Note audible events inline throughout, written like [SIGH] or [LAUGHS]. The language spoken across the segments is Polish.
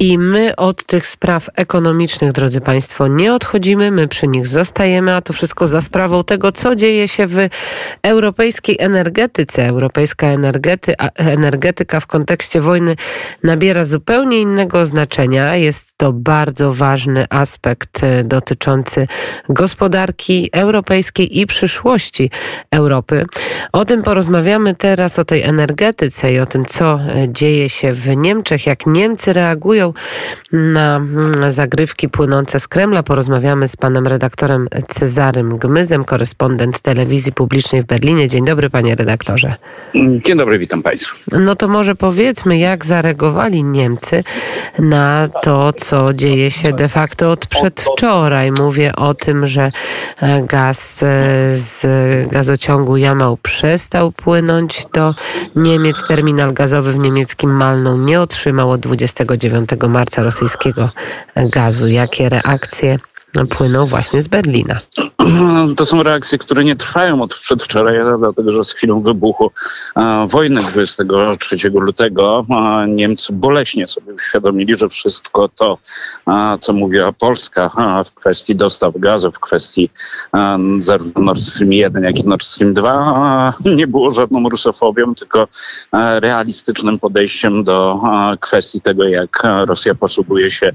I my od tych spraw ekonomicznych, drodzy Państwo, nie odchodzimy, my przy nich zostajemy, a to wszystko za sprawą tego, co dzieje się w europejskiej energetyce. Europejska energety, energetyka w kontekście wojny nabiera zupełnie innego znaczenia. Jest to bardzo ważny aspekt e, dotyczący gospodarki europejskiej i przyszłości Europy. O tym porozmawiamy teraz, o tej energetyce i o tym, co e, dzieje się w Niemczech, jak Niemcy reagują na mm, zagrywki płynące z Kremla. Porozmawiamy z panem redaktorem Cezarym Gmyzem, korespondent telewizji publicznej w Berlinie. Dzień dobry, panie redaktorze. Dzień dobry, witam państwa. No to może powiedzmy, jak zareagowali Niemcy na to, co dzieje się de facto od przedwczoraj. Mówię o tym, że e, gaz e, z gazociągu Jamał przestał płynąć do Niemiec. Terminal gazowy w niemieckim Malną nie otrzymał od 29 marca rosyjskiego gazu. Jakie reakcje płyną właśnie z Berlina? To są reakcje, które nie trwają od przedwczoraj, dlatego że z chwilą wybuchu wojny 23 lutego Niemcy boleśnie sobie uświadomili, że wszystko to, co mówiła Polska w kwestii dostaw gazu, w kwestii zarówno Nord Stream 1, jak i Nord Stream 2, nie było żadną rusofobią, tylko realistycznym podejściem do kwestii tego, jak Rosja posługuje się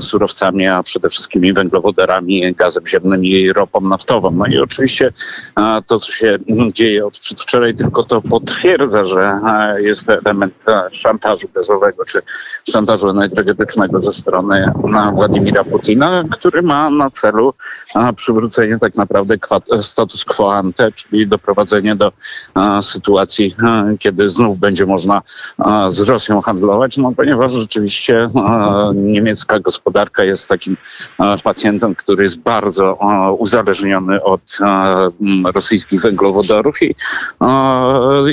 surowcami, a przede wszystkim węglowodarami, gazem ziemnym i ropą naftową. No i oczywiście to, co się [LAUGHS] dzieje od przedwczoraj, tylko to potwierdza, że jest element szantażu gazowego czy szantażu energetycznego ze strony Władimira Putina, który ma na celu przywrócenie tak naprawdę status quo ante, czyli doprowadzenie do sytuacji, kiedy znów będzie można z Rosją handlować, no ponieważ rzeczywiście niemiecka gospodarka jest takim pacjentem, który jest bardzo uzależniony od rosyjskich węglowodarów i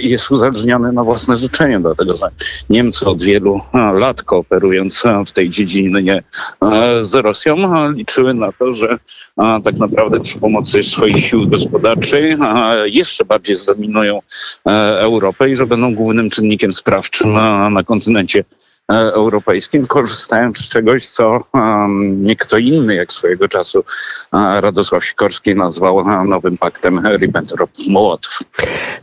jest uzależniony na własne życzenie, dlatego że Niemcy od wielu lat kooperując w tej dziedzinie z Rosją liczyły na to, że tak naprawdę przy pomocy swoich sił gospodarczej jeszcze bardziej zdominują Europę i że będą głównym czynnikiem sprawczym na kontynencie E, europejskim, korzystając z czegoś, co nie kto inny, jak swojego czasu Radosław Sikorski nazwał nowym paktem Ribbentrop-Mołotow.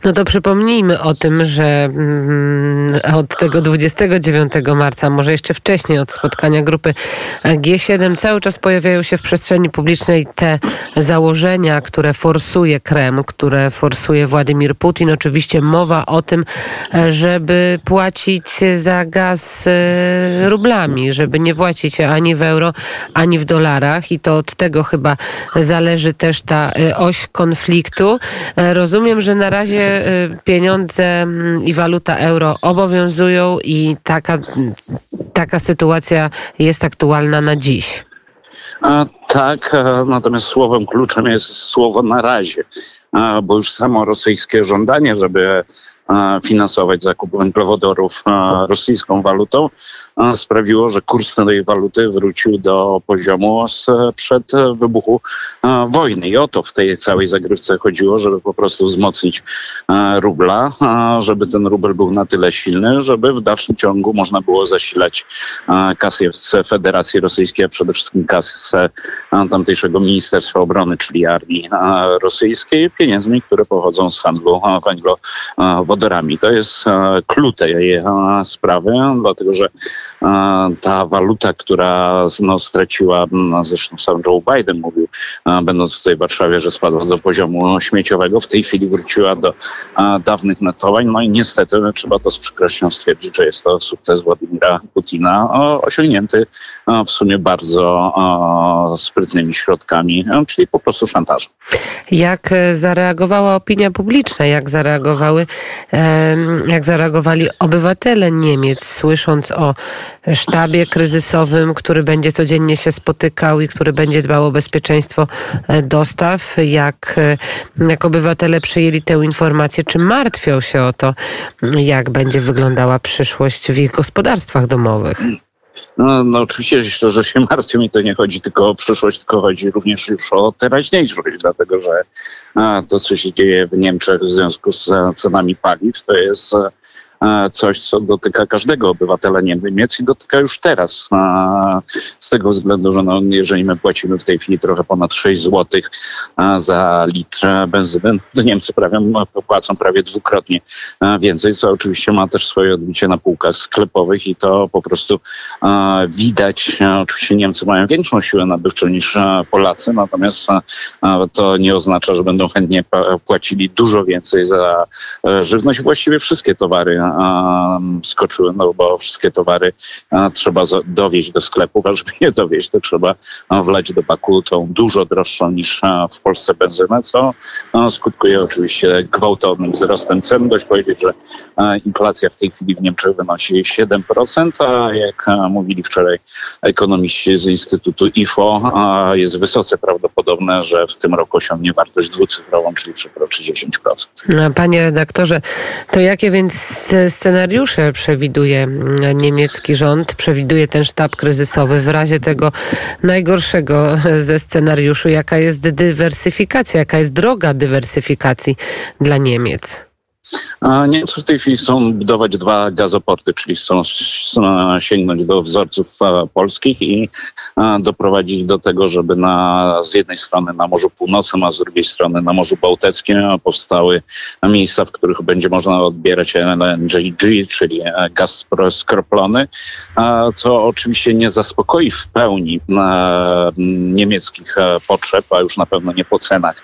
No to przypomnijmy o tym, że mm, od tego 29 marca, może jeszcze wcześniej od spotkania grupy G7 cały czas pojawiają się w przestrzeni publicznej te założenia, które forsuje Kreml, które forsuje Władimir Putin. Oczywiście mowa o tym, żeby płacić za gaz E, rublami, żeby nie płacić ani w euro, ani w dolarach i to od tego chyba zależy też ta e, oś konfliktu. E, rozumiem, że na razie pieniądze i waluta euro obowiązują i taka, taka sytuacja jest aktualna na dziś. A, tak, natomiast słowem kluczem jest słowo na razie, bo już samo rosyjskie żądanie, żeby finansować zakup węglowodorów rosyjską walutą, sprawiło, że kurs tej waluty wrócił do poziomu sprzed wybuchu wojny. I o to w tej całej zagrywce chodziło, żeby po prostu wzmocnić rubla, żeby ten rubel był na tyle silny, żeby w dalszym ciągu można było zasilać kasę Federacji Rosyjskiej, a przede wszystkim kasę tamtejszego Ministerstwa Obrony, czyli armii rosyjskiej, pieniędzmi, które pochodzą z handlu węglowodorowym wodorami. To jest e, klucz e, sprawy, dlatego że e, ta waluta, która no, straciła, zresztą sam Joe Biden mówił, będąc tutaj w Warszawie, że spadła do poziomu śmieciowego, w tej chwili wróciła do dawnych notowań. No i niestety trzeba to z przykrością stwierdzić, że jest to sukces Władimira Putina, osiągnięty w sumie bardzo sprytnymi środkami, czyli po prostu szantażem. Jak zareagowała opinia publiczna, jak zareagowały jak zareagowali obywatele Niemiec, słysząc o sztabie kryzysowym, który będzie codziennie się spotykał i który będzie dbał o bezpieczeństwo e, dostaw, jak, e, jak obywatele przyjęli tę informację, czy martwią się o to, jak będzie wyglądała przyszłość w ich gospodarstwach domowych? No, no oczywiście, że się martwią i to nie chodzi tylko o przyszłość, tylko chodzi również już o teraźniejszość, dlatego że a, to, co się dzieje w Niemczech w związku z cenami paliw, to jest coś, co dotyka każdego obywatela Niemiec i dotyka już teraz. Z tego względu, że no, jeżeli my płacimy w tej chwili trochę ponad 6 zł za litr benzyny, to Niemcy prawie, płacą prawie dwukrotnie więcej, co oczywiście ma też swoje odbicie na półkach sklepowych i to po prostu widać. Oczywiście Niemcy mają większą siłę nabywczą niż Polacy, natomiast to nie oznacza, że będą chętnie płacili dużo więcej za e, żywność. Właściwie wszystkie towary skoczyły, no bo wszystkie towary trzeba dowieść do sklepów, a żeby je dowieść, to trzeba wlać do baku tą dużo droższą niż w Polsce benzynę, co skutkuje oczywiście gwałtownym wzrostem cen. Dość powiedzieć, że inflacja w tej chwili w Niemczech wynosi 7%, a jak mówili wczoraj ekonomiści z Instytutu IFO, jest wysoce prawdopodobne, że w tym roku osiągnie wartość dwucyfrową, czyli przekroczy 10%. No, panie redaktorze, to jakie więc scenariusze przewiduje niemiecki rząd, przewiduje ten sztab kryzysowy w razie tego najgorszego ze scenariuszu? Jaka jest dywersyfikacja, jaka jest droga dywersyfikacji dla Niemiec? Niemcy w tej chwili chcą budować dwa gazoporty, czyli chcą sięgnąć do wzorców polskich i doprowadzić do tego, żeby na, z jednej strony na Morzu Północnym, a z drugiej strony na Morzu Bałtyckim powstały miejsca, w których będzie można odbierać LNG, czyli gaz skroplony, co oczywiście nie zaspokoi w pełni niemieckich potrzeb, a już na pewno nie po cenach,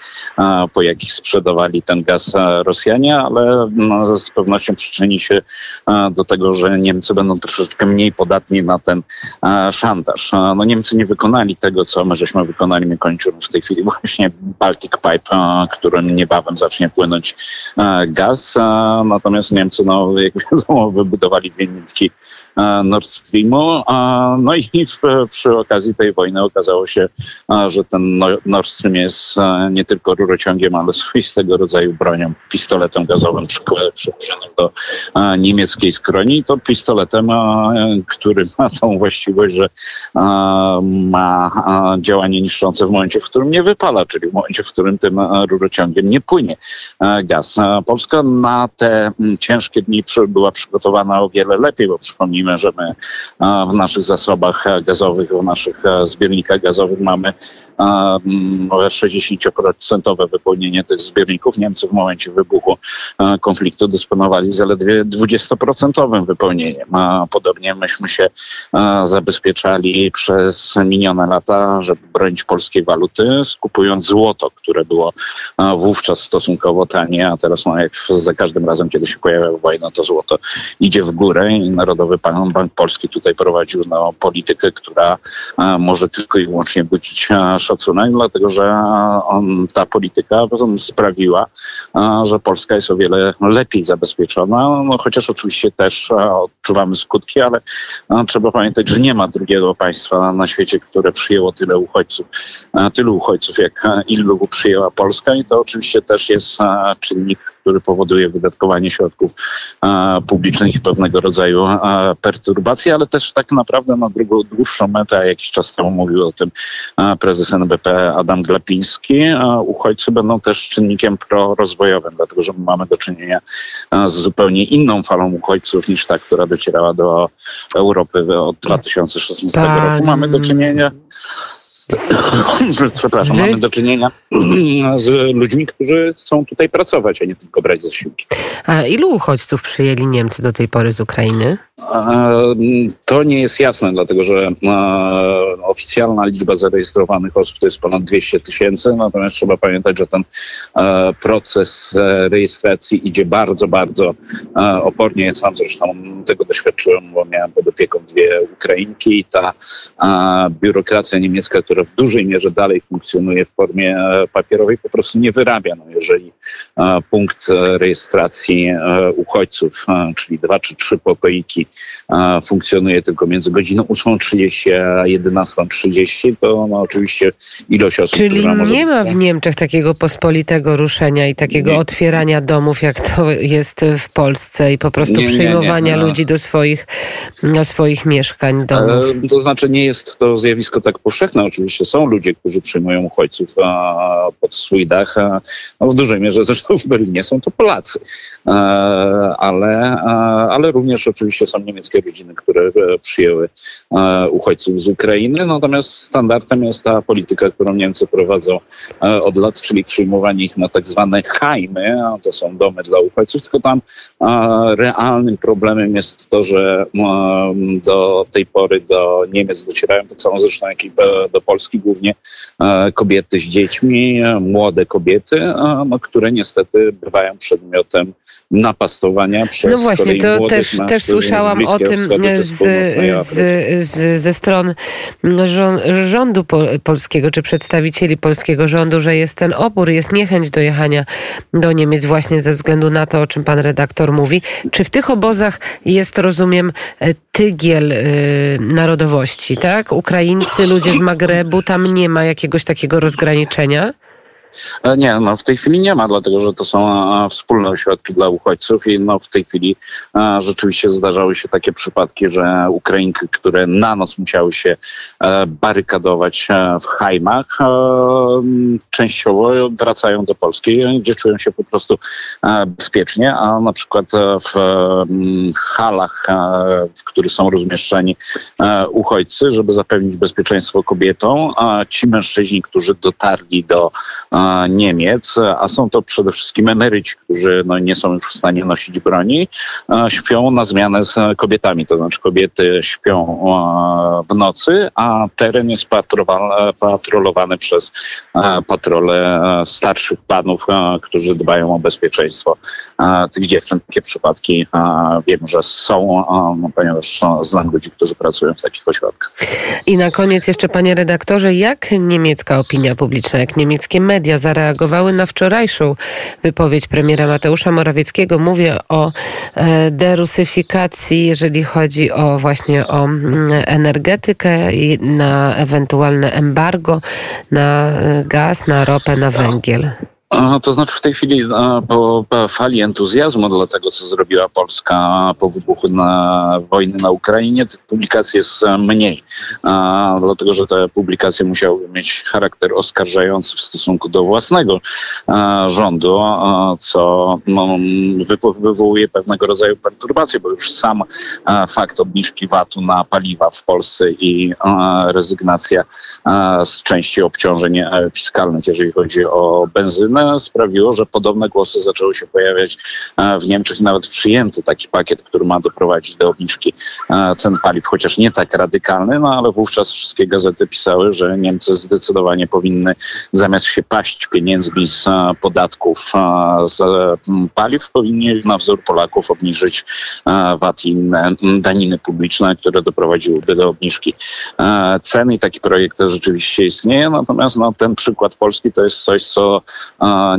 po jakich sprzedawali ten gaz Rosjanie, ale no, z pewnością przyczyni się e, do tego, że Niemcy będą troszeczkę mniej podatni na ten e, szantaż. No, Niemcy nie wykonali tego, co my żeśmy wykonali. My kończymy w tej chwili właśnie Baltic Pipe, e, którym niebawem zacznie płynąć gaz. Natomiast Niemcy, no, jak [LAUGHS] wiadomo, wybudowali dwie nitki Nord Streamu. No i [LAUGHS] przy okazji tej wojny okazało się, że ten no, Nord Stream jest nie tylko rurociągiem, ale [LAUGHS] swoistego rodzaju bronią, pistoletem gazowym przełożonym do niemieckiej skroni, to pistoletem, który [LAUGHS] ma tą właściwość, że ma działanie niszczące w momencie, w którym nie wypala, czyli w momencie, w którym tym rurociągiem nie płynie gaz. Polska na te ciężkie dni była przygotowana o wiele lepiej, bo przypomnijmy, że my w naszych zasobach gazowych, w naszych zbiornikach gazowych mamy 60% wypełnienie tych zbiorników. Niemcy w momencie wybuchu konfliktu dysponowali zaledwie 20% wypełnieniem. Podobnie myśmy się zabezpieczali przez minione lata, żeby bronić polskiej waluty, skupując złoto, które było wówczas stosunkowo tanie, a teraz no, jak za każdym razem, kiedy się pojawia wojna, to złoto idzie w górę i Narodowy Bank Polski tutaj prowadził no, politykę, która może tylko i wyłącznie budzić szacunek, dlatego że on, ta polityka sprawiła, że Polska jest o wiele lepiej zabezpieczona, no, chociaż oczywiście też odczuwamy skutki, ale trzeba pamiętać, że nie ma drugiego państwa na świecie, które przyjęło tyle uchodźców, tylu uchodźców, jak ilu przyjęła Polska. I to oczywiście też jest czynnik, który powoduje wydatkowanie środków publicznych i pewnego rodzaju perturbacje, ale też tak naprawdę na drugą, dłuższą metę, a jakiś czas temu mówił o tym prezes NBP Adam Glapiński, uchodźcy będą też czynnikiem prorozwojowym, dlatego że mamy do czynienia z zupełnie inną falą uchodźców niż ta, która docierała do Europy od 2016 roku. Mamy do czynienia [LAUGHS] Przepraszam, Wy... mamy do czynienia [CLEARS THROAT] z ludźmi, którzy chcą tutaj pracować, a nie tylko brać zasiłki. A ilu uchodźców przyjęli Niemcy do tej pory z Ukrainy? To nie jest jasne, dlatego że oficjalna liczba zarejestrowanych osób to jest ponad 200 tysięcy, natomiast trzeba pamiętać, że ten proces e, rejestracji idzie bardzo, bardzo opornie. Ja sam zresztą tego doświadczyłem, bo miałem pod opieką dwie Ukrainki i ta biurokracja niemiecka, która w dużej mierze dalej funkcjonuje w formie e, papierowej, po prostu nie wyrabia. No jeżeli punkt e, rejestracji uchodźców, czyli dwa czy trzy pokoiki funkcjonuje tylko między godziną 8.30 a 11.30, to no, oczywiście ilość osób, Czyli nie ma w Niemczech takiego pospolitego ruszenia i takiego nie. otwierania domów, jak to jest w Polsce i po prostu nie, przyjmowania nie, no. ludzi do swoich, do swoich mieszkań, domów. To znaczy nie jest to zjawisko tak powszechne oczywiście oczywiście są ludzie, którzy przyjmują uchodźców pod swój dach. No w dużej mierze [LAUGHS] zresztą w Berlinie są to Polacy, ale, ale również oczywiście są niemieckie rodziny, które przyjęły uchodźców z Ukrainy. Natomiast standardem jest ta polityka, którą Niemcy prowadzą od lat, czyli przyjmowanie ich na tak zwane hajmy, a to są domy dla uchodźców, tylko tam realnym problemem jest to, że do tej pory do Niemiec docierają tak samo zresztą jak i do Polski głównie kobiety z dziećmi, młode kobiety, no, które niestety bywają przedmiotem napastowania przez No właśnie, to też, też słyszałam o tym z, z, z, ze stron rządu polskiego, czy przedstawicieli polskiego rządu, że jest ten opór, jest niechęć do jechania do Niemiec właśnie ze względu na to, o czym pan redaktor mówi. Czy w tych obozach jest, rozumiem, tygiel y, narodowości, tak? Ukraińcy, ludzie z Magrebu, tam nie ma jakiegoś takiego rozgraniczenia? E, nie, no w tej chwili nie ma, dlatego że to są e, wspólne ośrodki dla uchodźców i no w tej chwili e, rzeczywiście zdarzały się takie przypadki, że Ukrainki, które na noc musiały się barykadować w hajmach, częściowo wracają do Polski, gdzie czują się po prostu bezpiecznie, a na przykład w halach, w których są rozmieszczeni uchodźcy, żeby zapewnić bezpieczeństwo kobietom, ci mężczyźni, którzy dotarli do Niemiec, a są to przede wszystkim emeryci, którzy no, nie są już w stanie nosić broni, śpią na zmianę z kobietami, to znaczy kobiety śpią w nocy, a teren jest patrolowany przez patrole starszych panów, którzy dbają o bezpieczeństwo tych dziewczyn. Takie przypadki wiem, że są, no, ponieważ znam ludzi, którzy pracują w takich ośrodkach. I na koniec jeszcze, panie redaktorze, jak niemiecka opinia publiczna, jak niemieckie media media zareagowały na wczorajszą wypowiedź premiera Mateusza Morawieckiego. Mówię o e, derusyfikacji, jeżeli chodzi o właśnie o mm, energetykę i na ewentualne embargo na e, gaz, na ropę, na węgiel. To znaczy w tej chwili po fali entuzjazmu dla tego, co zrobiła Polska po wybuchu na wojny na Ukrainie, tych publikacji jest mniej. Dlatego, że te publikacje musiały mieć charakter oskarżający w stosunku do własnego rządu, co no, wywołuje pewnego rodzaju perturbacje, bo już sam fakt obniżki VAT-u na paliwa w Polsce i rezygnacja z części obciążeń e, fiskalnych, jeżeli chodzi o benzynę, sprawiło, że podobne głosy zaczęły się pojawiać e, w Niemczech nawet przyjęty taki pakiet, który ma doprowadzić do obniżki e, cen paliw, chociaż nie tak radykalny, no ale wówczas wszystkie gazety pisały, że Niemcy zdecydowanie powinny zamiast się paść pieniędzmi z e, podatków z paliw, powinni na wzór Polaków obniżyć VAT i inne daniny publiczne, które doprowadziłyby do obniżki cen i taki projekt rzeczywiście istnieje. Natomiast no, ten przykład Polski to jest coś, co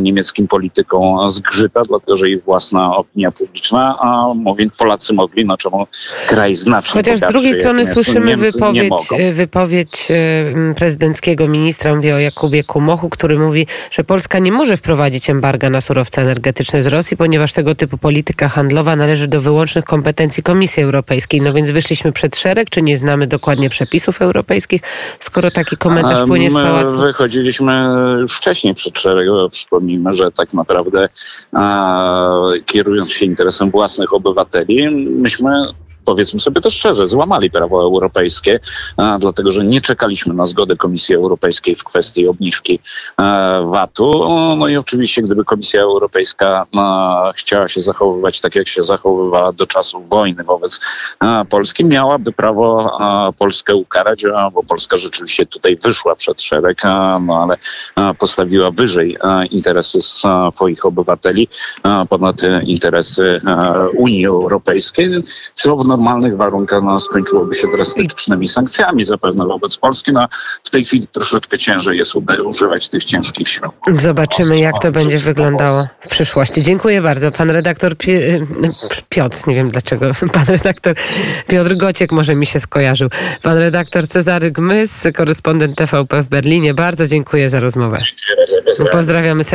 niemieckim polityką zgrzyta, dlatego że ich własna opinia publiczna a mówi, Polacy mogli, no czemu kraj znacznie Chociaż z drugiej strony słyszymy wypowiedź, wypowiedź e, prezydenckiego ministra, mówię o Jakubie Kumochu, który mówi, że Polska nie może wprowadzić embarga na surowce energetyczne z Rosji, ponieważ tego typu polityka handlowa należy do wyłącznych kompetencji Komisji Europejskiej. No więc wyszliśmy przed szereg, czy nie znamy dokładnie przepisów europejskich, skoro taki komentarz płynie z pałacu? Wychodziliśmy już wcześniej przed szereg Przypomnijmy, że tak naprawdę kierując się interesem własnych obywateli, myśmy powiedzmy sobie to szczerze, złamali prawo europejskie, dlatego że nie czekaliśmy na zgodę Komisji Europejskiej w kwestii obniżki e, VAT-u. No i oczywiście, gdyby Komisja Europejska chciała się zachowywać tak, jak się zachowywała do czasu wojny wobec Polski, miałaby prawo Polskę ukarać, bo Polska rzeczywiście tutaj wyszła przed szereg, no ale postawiła wyżej interesy swoich obywateli ponad interesy Unii Europejskiej, co w normalnych warunkach no, skończyłoby się drastycznymi sankcjami zapewne wobec Polski. No, w tej chwili troszeczkę ciężej jest używać tych ciężkich środków. Zobaczymy, jak to będzie wyglądało w przyszłości. Dziękuję bardzo. Pan redaktor Piotr, nie wiem dlaczego, [LAUGHS] pan redaktor Piotr Gociek może mi się skojarzył. Pan redaktor Cezary Gmys, korespondent TVP w Berlinie. Bardzo dziękuję za rozmowę. Pozdrawiamy serdecznie.